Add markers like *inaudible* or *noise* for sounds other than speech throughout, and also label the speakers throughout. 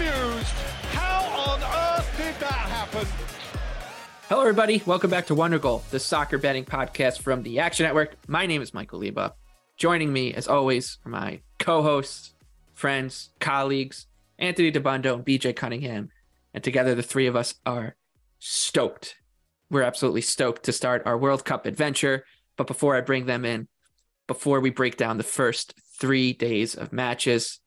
Speaker 1: Bemused. How on earth did that happen?
Speaker 2: Hello, everybody. Welcome back to Wonder Goal, the soccer betting podcast from the Action Network. My name is Michael Leboff. Joining me, as always, are my co-hosts, friends, colleagues, Anthony Dabbundo and BJ Cunningham. And together, the three of us are stoked. We're absolutely stoked to start our World Cup adventure. But before I bring them in, before we break down the first three days of matches,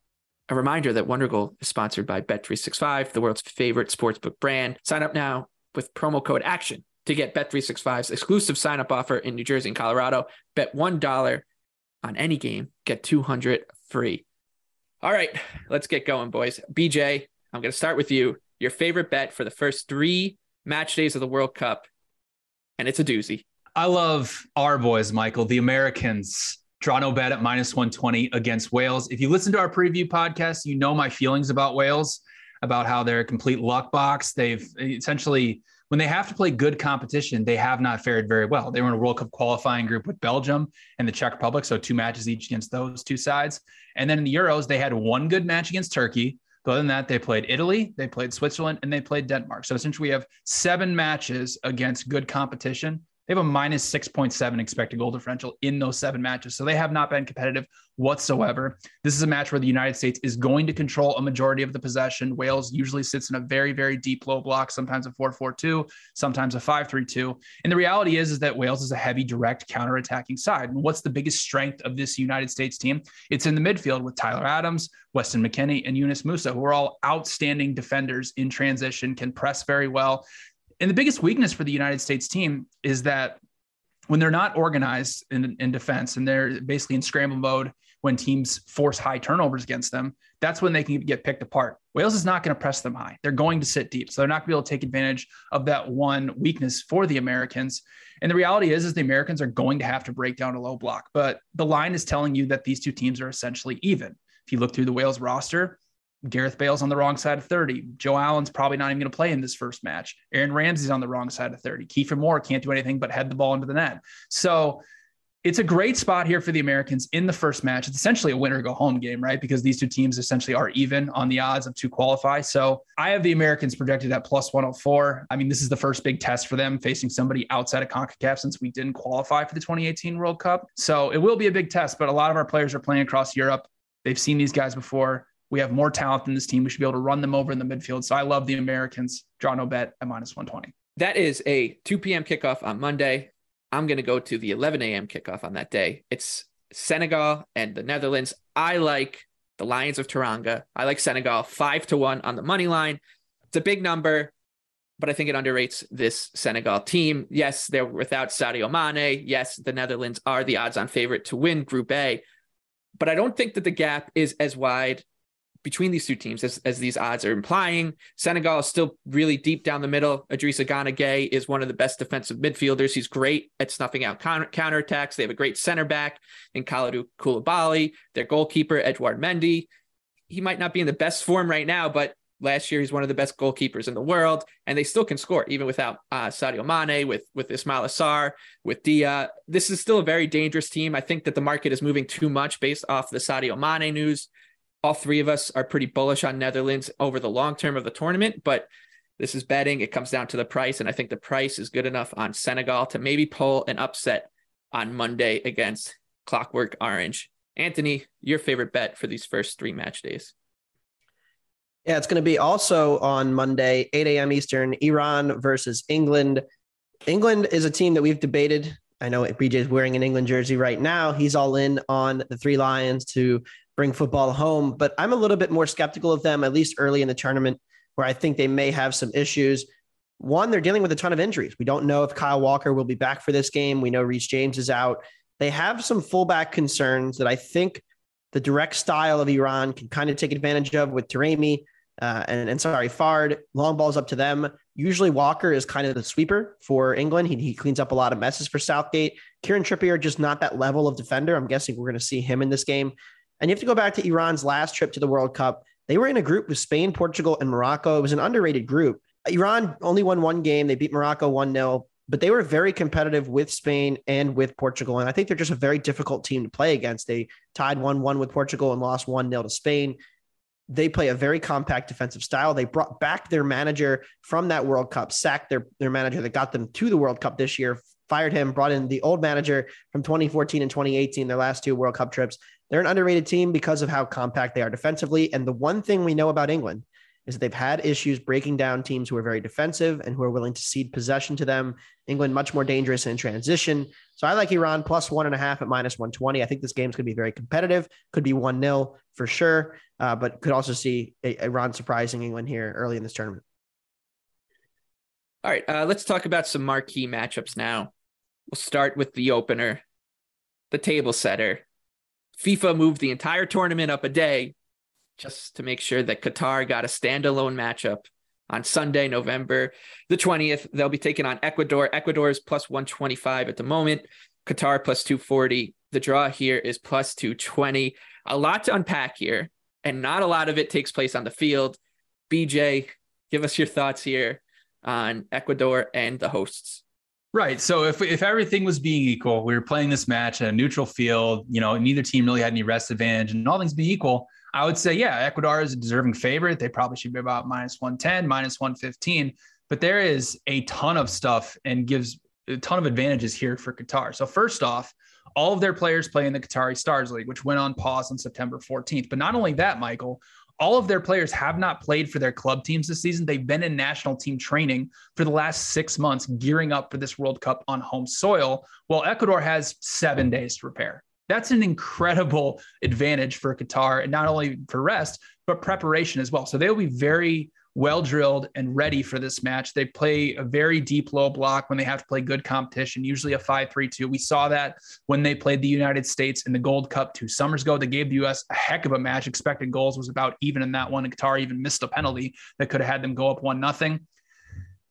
Speaker 2: a reminder that Wonder Goal is sponsored by Bet365, the world's favorite sportsbook brand. Sign up now with promo code ACTION to get Bet365's exclusive sign up offer in New Jersey and Colorado. Bet $1 on any game, get 200 free. All right, let's get going, boys. BJ, I'm going to start with you. Your favorite bet for the first three match days of the World Cup, and it's a doozy.
Speaker 3: I love our boys, Michael, the Americans. No bet at minus 120 against Wales. If you listen to our preview podcast, you know my feelings about Wales, about how they're a complete luck box. They've essentially, when they have to play good competition, they have not fared very well. They were in a World Cup qualifying group with Belgium and the Czech Republic, so two matches each against those two sides. And then in the Euros, they had one good match against Turkey. But other than that, they played Italy, they played Switzerland, and they played Denmark. So essentially, we have seven matches against good competition they have a minus 6.7 expected goal differential in those seven matches. So they have not been competitive whatsoever. This is a match where the United States is going to control a majority of the possession. Wales usually sits in a very, very deep low block, sometimes a 4-4-2, sometimes a 5-3-2. And the reality is, is that Wales is a heavy direct counter-attacking side. And what's the biggest strength of this United States team? It's in the midfield with Tyler Adams, Weston McKennie, and Yunus Musah, who are all outstanding defenders in transition, can press very well. And the biggest weakness for the United States team is that when they're not organized in, in defense and they're basically in scramble mode when teams force high turnovers against them, that's when they can get picked apart. Wales is not going to press them high. They're going to sit deep. So they're not going to be able to take advantage of that one weakness for the Americans. And the reality is, is the Americans are going to have to break down a low block. But the line is telling you that these two teams are essentially even. If you look through the Wales roster, Gareth Bale's on the wrong side of 30. Joe Allen's probably not even going to play in this first match. Aaron Ramsey's on the wrong side of 30. Kiefer Moore can't do anything but head the ball into the net. So it's a great spot here for the Americans in the first match. It's essentially a winner go home game, right? Because these two teams essentially are even on the odds of to qualify. So I have the Americans projected at plus 104. I mean, this is the first big test for them facing somebody outside of CONCACAF since we didn't qualify for the 2018 World Cup. So it will be a big test, but a lot of our players are playing across Europe. They've seen these guys before. We have more talent than this team. We should be able to run them over in the midfield. So I love the Americans. Draw no bet at minus 120.
Speaker 2: That is a 2 p.m. kickoff on Monday. I'm going to go to the 11 a.m. kickoff on that day. It's Senegal and the Netherlands. I like the Lions of Teranga. I like Senegal five to one on the money line. It's a big number, but I think it underrates this Senegal team. Yes, they're without Sadio Mane. Yes, the Netherlands are the odds on favorite to win Group A, but I don't think that the gap is as wide between these two teams as, as these odds are implying. Senegal is still really deep down the middle. Idrissa Gana Gueye is one of the best defensive midfielders. He's great at snuffing out counter counterattacks. They have a great center back in Kalidou Koulibaly. Their goalkeeper, Edouard Mendy. He might not be in the best form right now, but last year he's one of the best goalkeepers in the world, and they still can score even without uh, Sadio Mane, with with Ismaila Sarr, with Dia. This is still a very dangerous team. I think that the market is moving too much based off the Sadio Mane news all three of us are pretty bullish on Netherlands over the long term of the tournament, but this is betting. It comes down to the price, and I think the price is good enough on Senegal to maybe pull an upset on Monday against Clockwork Orange. Anthony, your favorite bet for these first three match days?
Speaker 4: Yeah, it's going to be also on Monday, 8 a.m. Eastern, Iran versus England. England is a team that we've debated. I know BJ is wearing an England jersey right now. He's all in on the Three Lions to bring football home. But I'm a little bit more skeptical of them, at least early in the tournament, where I think they may have some issues. One, they're dealing with a ton of injuries. We don't know if Kyle Walker will be back for this game. We know Reece James is out. They have some fullback concerns that I think the direct style of Iran can kind of take advantage of with Taremi uh, and, and sorry, Fard. Long balls up to them. Usually Walker is kind of the sweeper for England. He, he cleans up a lot of messes for Southgate. Kieran Trippier just not that level of defender. I'm guessing we're going to see him in this game. And you have to go back to Iran's last trip to the World Cup. They were in a group with Spain, Portugal, and Morocco. It was an underrated group. Iran only won one game. They beat Morocco 1 0, but they were very competitive with Spain and with Portugal. And I think they're just a very difficult team to play against. They tied 1 1 with Portugal and lost 1 0 to Spain. They play a very compact defensive style. They brought back their manager from that World Cup, sacked their, their manager that got them to the World Cup this year, fired him, brought in the old manager from 2014 and 2018, their last two World Cup trips. They're an underrated team because of how compact they are defensively. And the one thing we know about England is that they've had issues breaking down teams who are very defensive and who are willing to cede possession to them. England much more dangerous in transition. So I like Iran plus one and a half at minus 120. I think this game's going to be very competitive. Could be 1 0 for sure, uh, but could also see Iran surprising England here early in this tournament.
Speaker 2: All right, uh, let's talk about some marquee matchups now. We'll start with the opener, the table setter, FIFA moved the entire tournament up a day just to make sure that Qatar got a standalone matchup on Sunday, November the 20th. They'll be taking on Ecuador. Ecuador is plus 125 at the moment, Qatar plus 240. The draw here is plus 220. A lot to unpack here, and not a lot of it takes place on the field. BJ, give us your thoughts here on Ecuador and the hosts.
Speaker 3: Right. So if if everything was being equal, we were playing this match at a neutral field, you know, neither team really had any rest advantage and all things being equal, I would say, yeah, Ecuador is a deserving favorite. They probably should be about minus 110, minus 115. But there is a ton of stuff and gives a ton of advantages here for Qatar. So first off, all of their players play in the Qatari Stars League, which went on pause on September 14th. But not only that, Michael, all of their players have not played for their club teams this season. They've been in national team training for the last six months, gearing up for this World Cup on home soil, while Ecuador has seven days to prepare. That's an incredible advantage for Qatar, and not only for rest, but preparation as well. So they'll be very well drilled and ready for this match. They play a very deep low block when they have to play good competition, usually a 5 3 2. We saw that when they played the United States in the Gold Cup two summers ago. They gave the U.S. a heck of a match. Expected goals was about even in that one. And Qatar even missed a penalty that could have had them go up 1 nothing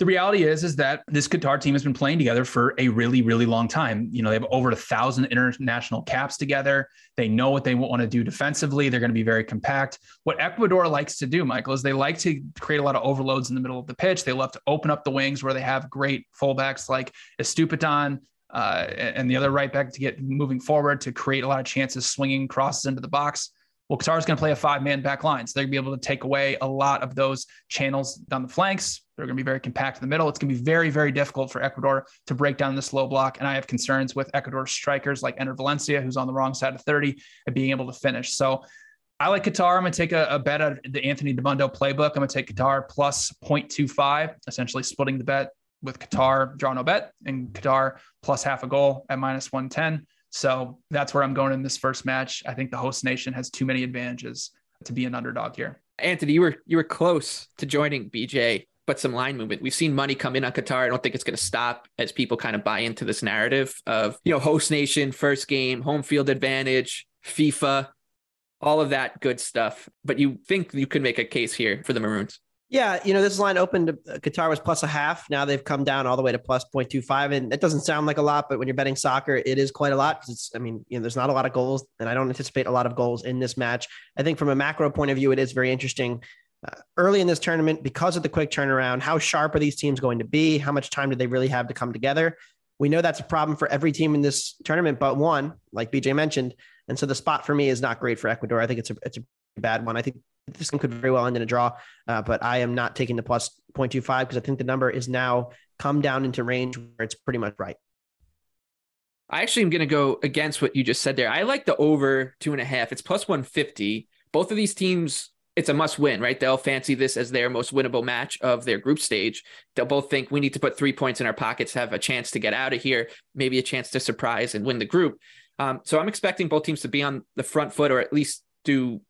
Speaker 3: the reality is is that this Qatar team has been playing together for a really really long time. You know, they have over a thousand international caps together. They know what they want to do defensively. They're going to be very compact. What Ecuador likes to do, Michael, is they like to create a lot of overloads in the middle of the pitch. They love to open up the wings where they have great fullbacks like Estupiñán, uh, and the other right back to get moving forward to create a lot of chances swinging crosses into the box. Well, Qatar's going to play a five man back line. So they're going to be able to take away a lot of those channels down the flanks. They're going to be very compact in the middle. It's going to be very, very difficult for Ecuador to break down the slow block. And I have concerns with Ecuador strikers like Enner Valencia, who's on the wrong side of 30, and being able to finish. So I like Qatar. I'm going to take a, a bet at the Anthony Dabbundo playbook. I'm going to take Qatar plus 0.25, essentially splitting the bet with Qatar, draw no bet, and Qatar plus half a goal at minus 110. So that's where I'm going in this first match. I think the host nation has too many advantages to be an underdog here.
Speaker 2: Anthony, you were you were close to joining BJ, but some line movement. We've seen money come in on Qatar. I don't think it's going to stop as people kind of buy into this narrative of you know host nation, first game, home field advantage, FIFA, all of that good stuff. But you think you could make a case here for the Maroons?
Speaker 4: Yeah, you know, this line opened, uh, Qatar was plus a half. Now they've come down all the way to plus 0.25. And it doesn't sound like a lot, but when you're betting soccer, it is quite a lot because it's, I mean, you know, there's not a lot of goals, and I don't anticipate a lot of goals in this match. I think from a macro point of view, it is very interesting. Uh, early in this tournament, because of the quick turnaround, how sharp are these teams going to be? How much time do they really have to come together? We know that's a problem for every team in this tournament, but one, like BJ mentioned. And so the spot for me is not great for Ecuador. I think it's a, it's a bad one. I think this one could very well end in a draw, uh, but I am not taking the plus 0.25 because I think the number is now come down into range where it's pretty much right.
Speaker 2: I actually am going to go against what you just said there. I like the over two and a half. It's plus 150. Both of these teams, it's a must win, right? They'll fancy this as their most winnable match of their group stage. They'll both think we need to put three points in our pockets, have a chance to get out of here, maybe a chance to surprise and win the group. Um, so I'm expecting both teams to be on the front foot or at least do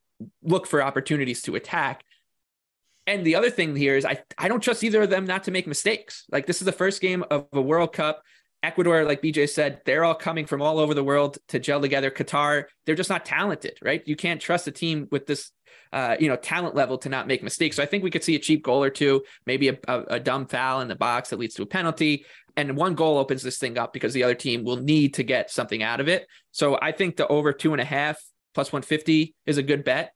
Speaker 2: look for opportunities to attack. And the other thing here is I I don't trust either of them not to make mistakes. Like this is the first game of a World Cup. Ecuador, like BJ said, they're all coming from all over the world to gel together. Qatar, they're just not talented, right? You can't trust a team with this, uh, you know, talent level to not make mistakes. So I think we could see a cheap goal or two, maybe a, a, a dumb foul in the box that leads to a penalty, and one goal opens this thing up because the other team will need to get something out of it. So I think the over two and a half plus 150 is a good bet.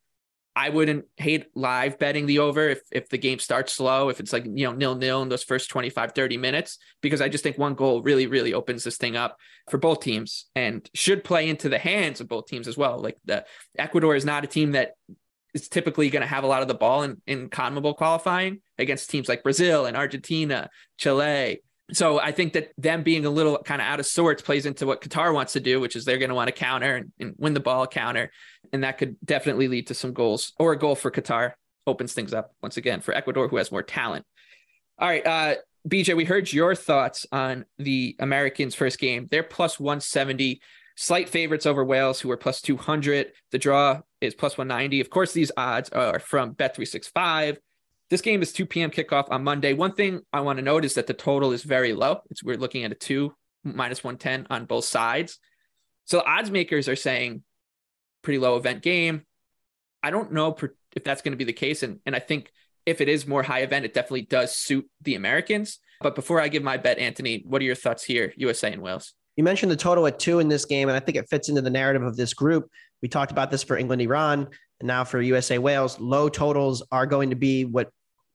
Speaker 2: I wouldn't hate live betting the over if if the game starts slow, if it's like, you know, nil nil in those first 25, 30 minutes, because I just think one goal really, really opens this thing up for both teams and should play into the hands of both teams as well. Like the Ecuador is not a team that is typically going to have a lot of the ball in, in CONMEBOL qualifying against teams like Brazil and Argentina, Chile, so I think that them being a little kind of out of sorts plays into what Qatar wants to do, which is they're going to want to counter and, and, win the ball counter. And that could definitely lead to some goals or a goal for Qatar opens things up once again for Ecuador, who has more talent. All right. Uh, BJ, we heard your thoughts on the Americans' first game. They're plus 170, slight favorites over Wales, who are plus 200. The draw is plus 190. Of course, these odds are from Bet365. This game is 2 p.m. kickoff on Monday. One thing I want to note is that the total is very low. It's we're looking at a two minus 110 on both sides. So odds makers are saying pretty low event game. I don't know if that's going to be the case. And, and I think if it is more high event, it definitely does suit the Americans. But before I give my bet, Anthony, what are your thoughts here, USA and Wales?
Speaker 4: You mentioned the total at two in this game, and I think it fits into the narrative of this group. We talked about this for England, Iran, now for USA, Wales. Low totals are going to be what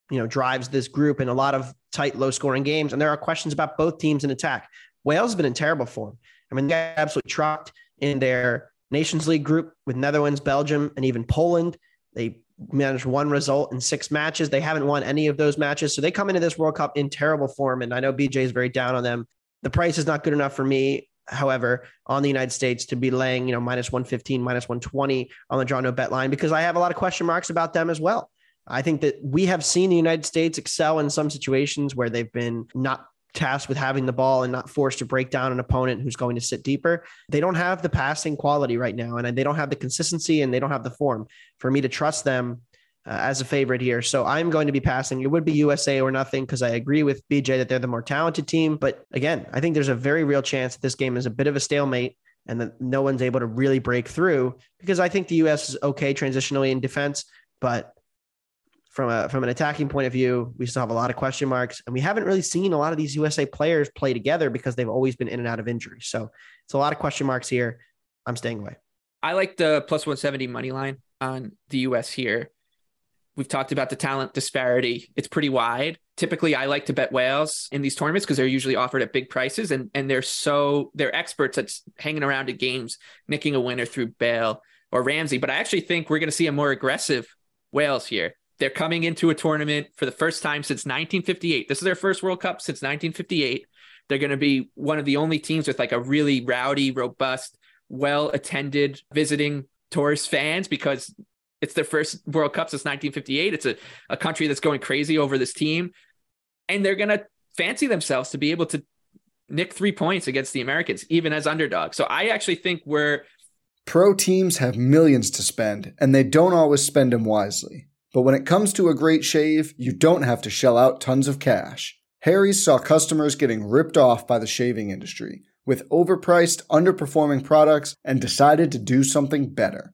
Speaker 4: you know drives this group in a lot of tight, low scoring games. And there are questions about both teams in attack. Wales has been in terrible form. I mean, they absolutely trucked in their Nations League group with Netherlands, Belgium, and even Poland. They managed one result in six matches. They haven't won any of those matches. So they come into this World Cup in terrible form. And I know BJ is very down on them. The price is not good enough for me, however, on the United States to be laying, you know, minus 115, minus 120 on the draw no bet line because I have a lot of question marks about them as well. I think that we have seen the United States excel in some situations where they've been not tasked with having the ball and not forced to break down an opponent who's going to sit deeper. They don't have the passing quality right now, and they don't have the consistency and they don't have the form for me to trust them uh, as a favorite here. So I'm going to be passing. It would be USA or nothing because I agree with BJ that they're the more talented team. But again, I think there's a very real chance that this game is a bit of a stalemate and that no one's able to really break through because I think the US is okay transitionally in defense, but from a from an attacking point of view, we still have a lot of question marks, and we haven't really seen a lot of these USA players play together because they've always been in and out of injury. So it's a lot of question marks here. I'm staying away.
Speaker 2: I like the plus 170 money line on the US here. We've talked about the talent disparity. It's pretty wide. Typically, I like to bet Wales in these tournaments because they're usually offered at big prices and, and they're so they're experts at hanging around at games, nicking a winner through Bale or Ramsey. But I actually think we're going to see a more aggressive Wales here. They're coming into a tournament for the first time since 1958. This is their first World Cup since 1958. They're going to be one of the only teams with like a really rowdy, robust, well attended visiting tourist fans because it's their first World Cup since 1958. It's a, a country that's going crazy over this team. And they're going to fancy themselves to be able to nick three points against the Americans, even as underdogs. So I actually think we're.
Speaker 5: Pro teams have millions to spend, and they don't always spend them wisely. But when it comes to a great shave, you don't have to shell out tons of cash. Harry's saw customers getting ripped off by the shaving industry with overpriced, underperforming products and decided to do something better.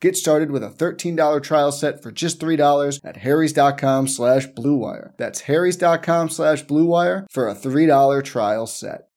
Speaker 5: Get started with a $13 trial set for just $3 at harrys.com slash bluewire. That's harrys.com slash bluewire for a $3 trial set.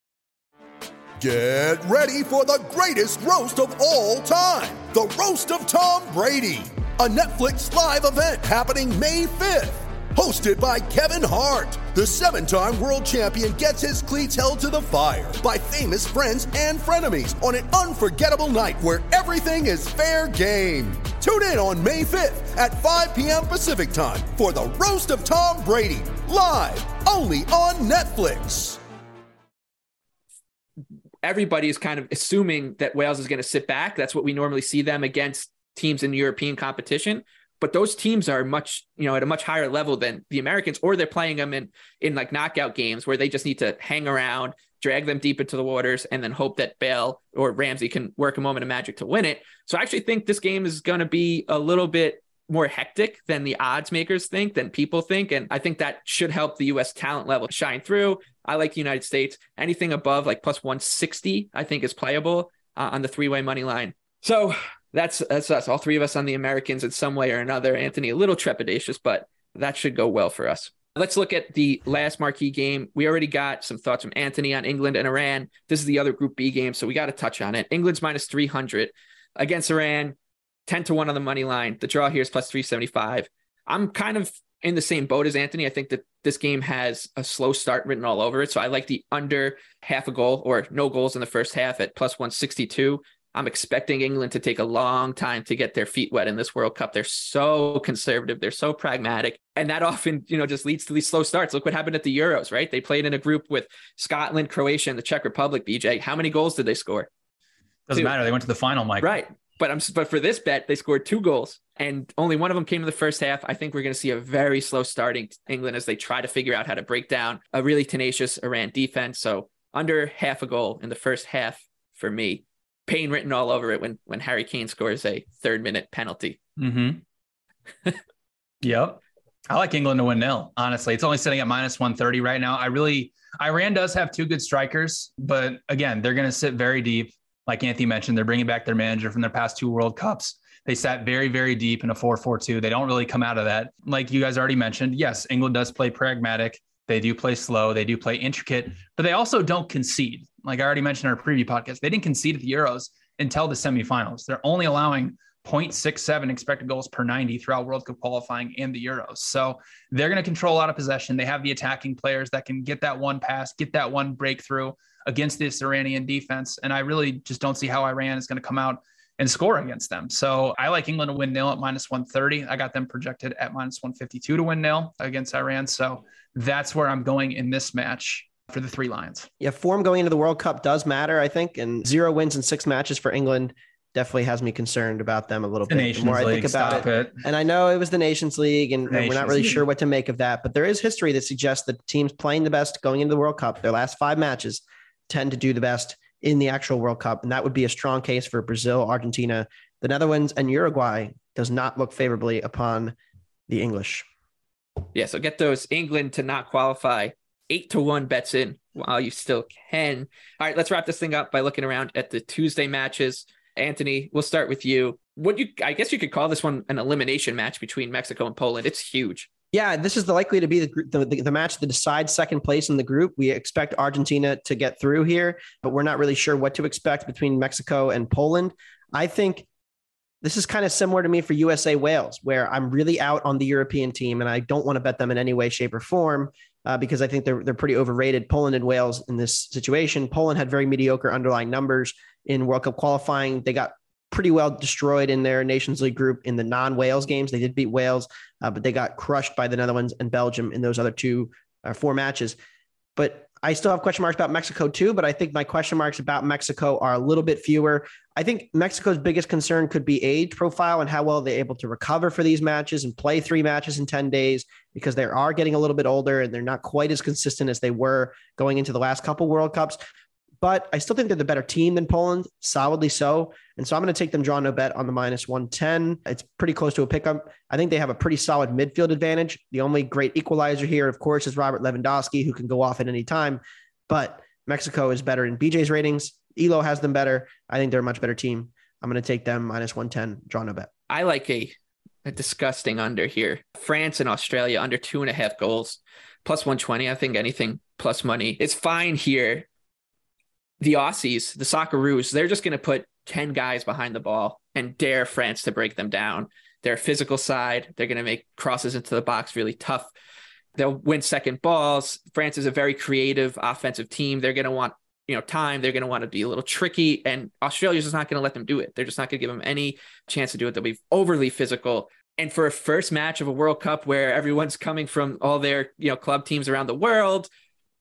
Speaker 6: Get ready for the greatest roast of all time, the Roast of Tom Brady, a Netflix live event happening May 5th. Hosted by Kevin Hart, the seven time world champion gets his cleats held to the fire by famous friends and frenemies on an unforgettable night where everything is fair game. Tune in on May 5th at 5 p.m. Pacific time for the Roast of Tom Brady, live only on Netflix.
Speaker 2: Everybody is kind of assuming that Wales is going to sit back. That's what we normally see them against teams in European competition but those teams are much you know at a much higher level than the americans or they're playing them in in like knockout games where they just need to hang around drag them deep into the waters and then hope that Bale or ramsey can work a moment of magic to win it. So i actually think this game is going to be a little bit more hectic than the odds makers think than people think and i think that should help the us talent level shine through. I like the united states. Anything above like plus 160 i think is playable uh, on the three-way money line. So that's that's us. All three of us on the Americans in some way or another. Anthony, a little trepidatious, but that should go well for us. Let's look at the last marquee game. We already got some thoughts from Anthony on England and Iran. This is the other Group B game, so we got to touch on it. England's minus 300 against Iran, 10 to 1 on the money line. The draw here is plus 375. I'm kind of in the same boat as Anthony. I think that this game has a slow start written all over it. So I like the under half a goal or no goals in the first half at plus 162. I'm expecting England to take a long time to get their feet wet in this World Cup. They're so conservative, they're so pragmatic, and that often, you know, just leads to these slow starts. Look what happened at the Euros, right? They played in a group with Scotland, Croatia, and the Czech Republic. BJ, how many goals did they score?
Speaker 3: Doesn't matter. They went to the final, Mike.
Speaker 2: Right. But I'm but for this bet, they scored two goals, and only one of them came in the first half. I think we're going to see a very slow starting England as they try to figure out how to break down a really tenacious Iran defense. So under half a goal in the first half for me pain written all over it when when Harry Kane scores a third minute penalty.
Speaker 3: Mm-hmm. *laughs* yep. I like England to win nil. Honestly, it's only sitting at minus 130 right now. I really, Iran does have two good strikers, but again, they're going to sit very deep. Like Anthony mentioned, they're bringing back their manager from their past two World Cups. They sat very, very deep in a 4 4 2. They don't really come out of that. Like you guys already mentioned, yes, England does play pragmatic. They do play slow. They do play intricate, but they also don't concede. Like I already mentioned in our preview podcast, they didn't concede at the Euros until the semifinals. They're only allowing 0.67 expected goals per 90 throughout World Cup qualifying and the Euros. So they're going to control a lot of possession. They have the attacking players that can get that one pass, get that one breakthrough against this Iranian defense. And I really just don't see how Iran is going to come out and score against them. So I like England to win nil at minus 130. I got them projected at minus 152 to win nil against Iran. So that's where I'm going in this match for the three Lions.
Speaker 4: Yeah, form going into the World Cup does matter, I think, and zero wins in six matches for England definitely has me concerned about them a little
Speaker 3: the
Speaker 4: bit.
Speaker 3: Nations the more I think about it. it.
Speaker 4: and I know it was the Nations League, and, Nations we're not really League. sure what to make of that. But there is history that suggests that teams playing the best going into the World Cup, their last five matches, tend to do the best in the actual World Cup, and that would be a strong case for Brazil, Argentina, the Netherlands, and Uruguay. Does not look favorably upon the English.
Speaker 2: Yeah, so get those England to not qualify eight to one bets in while you still can. All right, let's wrap this thing up by looking around at the Tuesday matches. Anthony, we'll start with you. What you I guess you could call this one an elimination match between Mexico and Poland. It's huge.
Speaker 4: Yeah, this is the likely to be the, the, the match that decides second place in the group. We expect Argentina to get through here, but we're not really sure what to expect between Mexico and Poland. I think this is kind of similar to me for USA Wales, where I'm really out on the European team and I don't want to bet them in any way, shape, or form uh, because I think they're they're pretty overrated. Poland and Wales in this situation. Poland had very mediocre underlying numbers in World Cup qualifying. They got pretty well destroyed in their Nations League group in the non-Wales games. They did beat Wales, uh, but they got crushed by the Netherlands and Belgium in those other two or uh, four matches. But I still have question marks about Mexico too, but I think my question marks about Mexico are a little bit fewer. I think Mexico's biggest concern could be age profile and how well they're able to recover for these matches and play three matches in 10 days because they are getting a little bit older and they're not quite as consistent as they were going into the last couple World Cups but I still think they're the better team than Poland, solidly so. And so I'm going to take them draw no bet on the minus 110. It's pretty close to a pickup. I think they have a pretty solid midfield advantage. The only great equalizer here, of course, is Robert Lewandowski, who can go off at any time. But Mexico is better in BJ's ratings. Elo has them better. I think they're a much better team. I'm going to take them minus 110, draw no bet.
Speaker 2: I like a, a disgusting under here. France and Australia under two and a half goals, plus 120. I think anything plus money is fine here the Aussies, the Socceroos, they're just going to put 10 guys behind the ball and dare France to break them down. Their physical side, they're going to make crosses into the box really tough. They'll win second balls. France is a very creative offensive team. They're going to want, you know, time. They're going to want to be a little tricky and Australia's just not going to let them do it. They're just not going to give them any chance to do it. They'll be overly physical. And for a first match of a World Cup where everyone's coming from all their, you know, club teams around the world,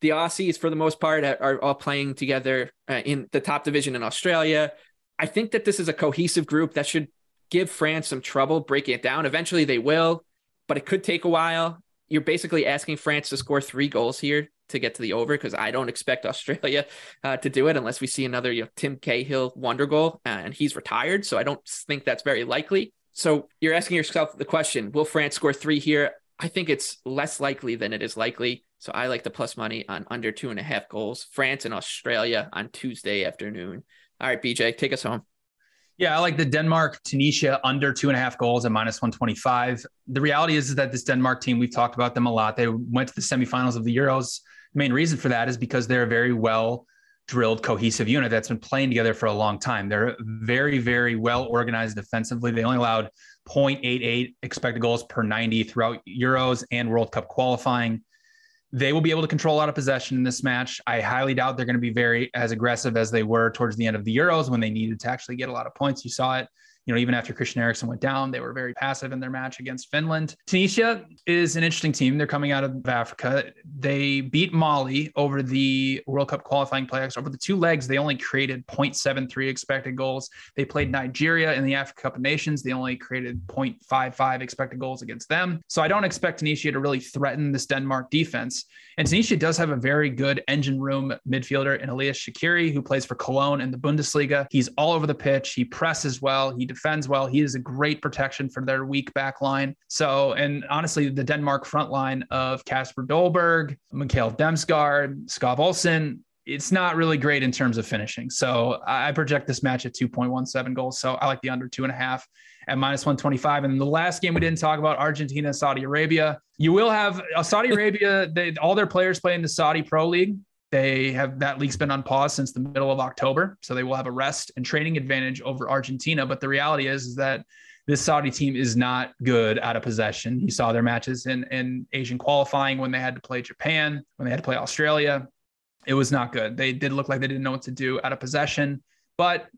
Speaker 2: the Aussies, for the most part, are all playing together uh, in the top division in Australia. I think that this is a cohesive group that should give France some trouble breaking it down. Eventually, they will, but it could take a while. You're basically asking France to score three goals here to get to the over because I don't expect *laughs* Australia uh, to do it unless we see another you know, Tim Cahill wonder goal uh, and he's retired. So I don't think that's very likely. So you're asking yourself the question: Will France score three here? I think it's less likely than it is likely. So I like the plus money on under two and a half goals. France and Australia on Tuesday afternoon. All right, BJ, take us home.
Speaker 3: Yeah, I like the Denmark Tunisia under two and a half goals at minus 125. The reality is, is that this Denmark team, we've talked about them a lot. They went to the semifinals of the Euros. The main reason for that is because they're a very well drilled, cohesive unit that's been playing together for a long time. They're very, very well organized defensively. They only allowed 0.88 expected goals per 90 throughout Euros and World Cup qualifying. They will be able to control a lot of possession in this match. I highly doubt they're going to be very as aggressive as they were towards the end of the Euros when they needed to actually get a lot of points. You saw it you know, even after Christian Eriksen went down, they were very passive in their match against Finland. Tunisia is an interesting team. They're coming out of Africa. They beat Mali over the World Cup qualifying playoffs. Over the two legs, they only created 0.73 expected goals. They played Nigeria in the Africa Cup of Nations. They only created 0.55 expected goals against them. So I don't expect Tunisia to really threaten this Denmark defense. And Tunisia does have a very good engine room midfielder in Ellyes Skhiri, who plays for Cologne in the Bundesliga. He's all over the pitch. He presses well. He defends well. He is a great protection for their weak back line. So, and honestly, the Denmark front line of Kasper Dolberg, Mikkel Damsgaard, Skov Olsen, it's not really great in terms of finishing. So I project this match at 2.17 goals. So I like the under two and a half at minus 125. And the last game we didn't talk about Argentina, Saudi Arabia. You will have uh, Saudi Arabia, they, all their players play in the Saudi Pro League. They have that league's been on pause since the middle of October, so they will have a rest and training advantage over Argentina. But the reality is, is that this Saudi team is not good out of possession. You saw their matches in, in Asian qualifying when they had to play Japan, when they had to play Australia. It was not good. They did look like they didn't know what to do out of possession. But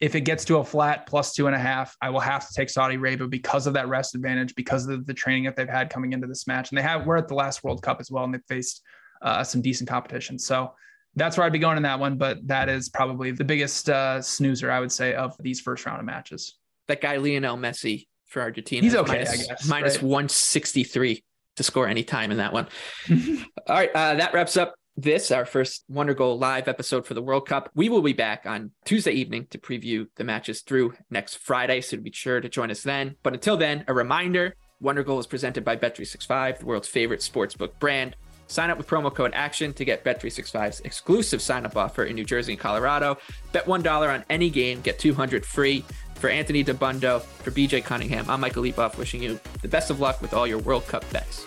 Speaker 3: if it gets to a flat plus two and a half, I will have to take Saudi Arabia because of that rest advantage, because of the training that they've had coming into this match. And they have, we're at the last World Cup as well, and they've faced uh, some decent competition. So that's where I'd be going in that one. But that is probably the biggest uh, snoozer, I would say, of these first round of matches.
Speaker 2: That guy, Lionel Messi for Argentina.
Speaker 3: He's okay, minus, guess,
Speaker 2: minus right? 163 to score any time in that one. *laughs* All right. Uh, that wraps up this, our first Wonder Goal live episode for the World Cup. We will be back on Tuesday evening to preview the matches through next Friday. So be sure to join us then. But until then, a reminder Wonder Goal is presented by Bet365, the world's favorite sportsbook brand. Sign up with promo code ACTION to get Bet365's exclusive sign up offer in New Jersey and Colorado. Bet $1 on any game, get 200 free. For Anthony Dabbundo, for BJ Cunningham, I'm Michael Leboff, wishing you the best of luck with all your World Cup bets.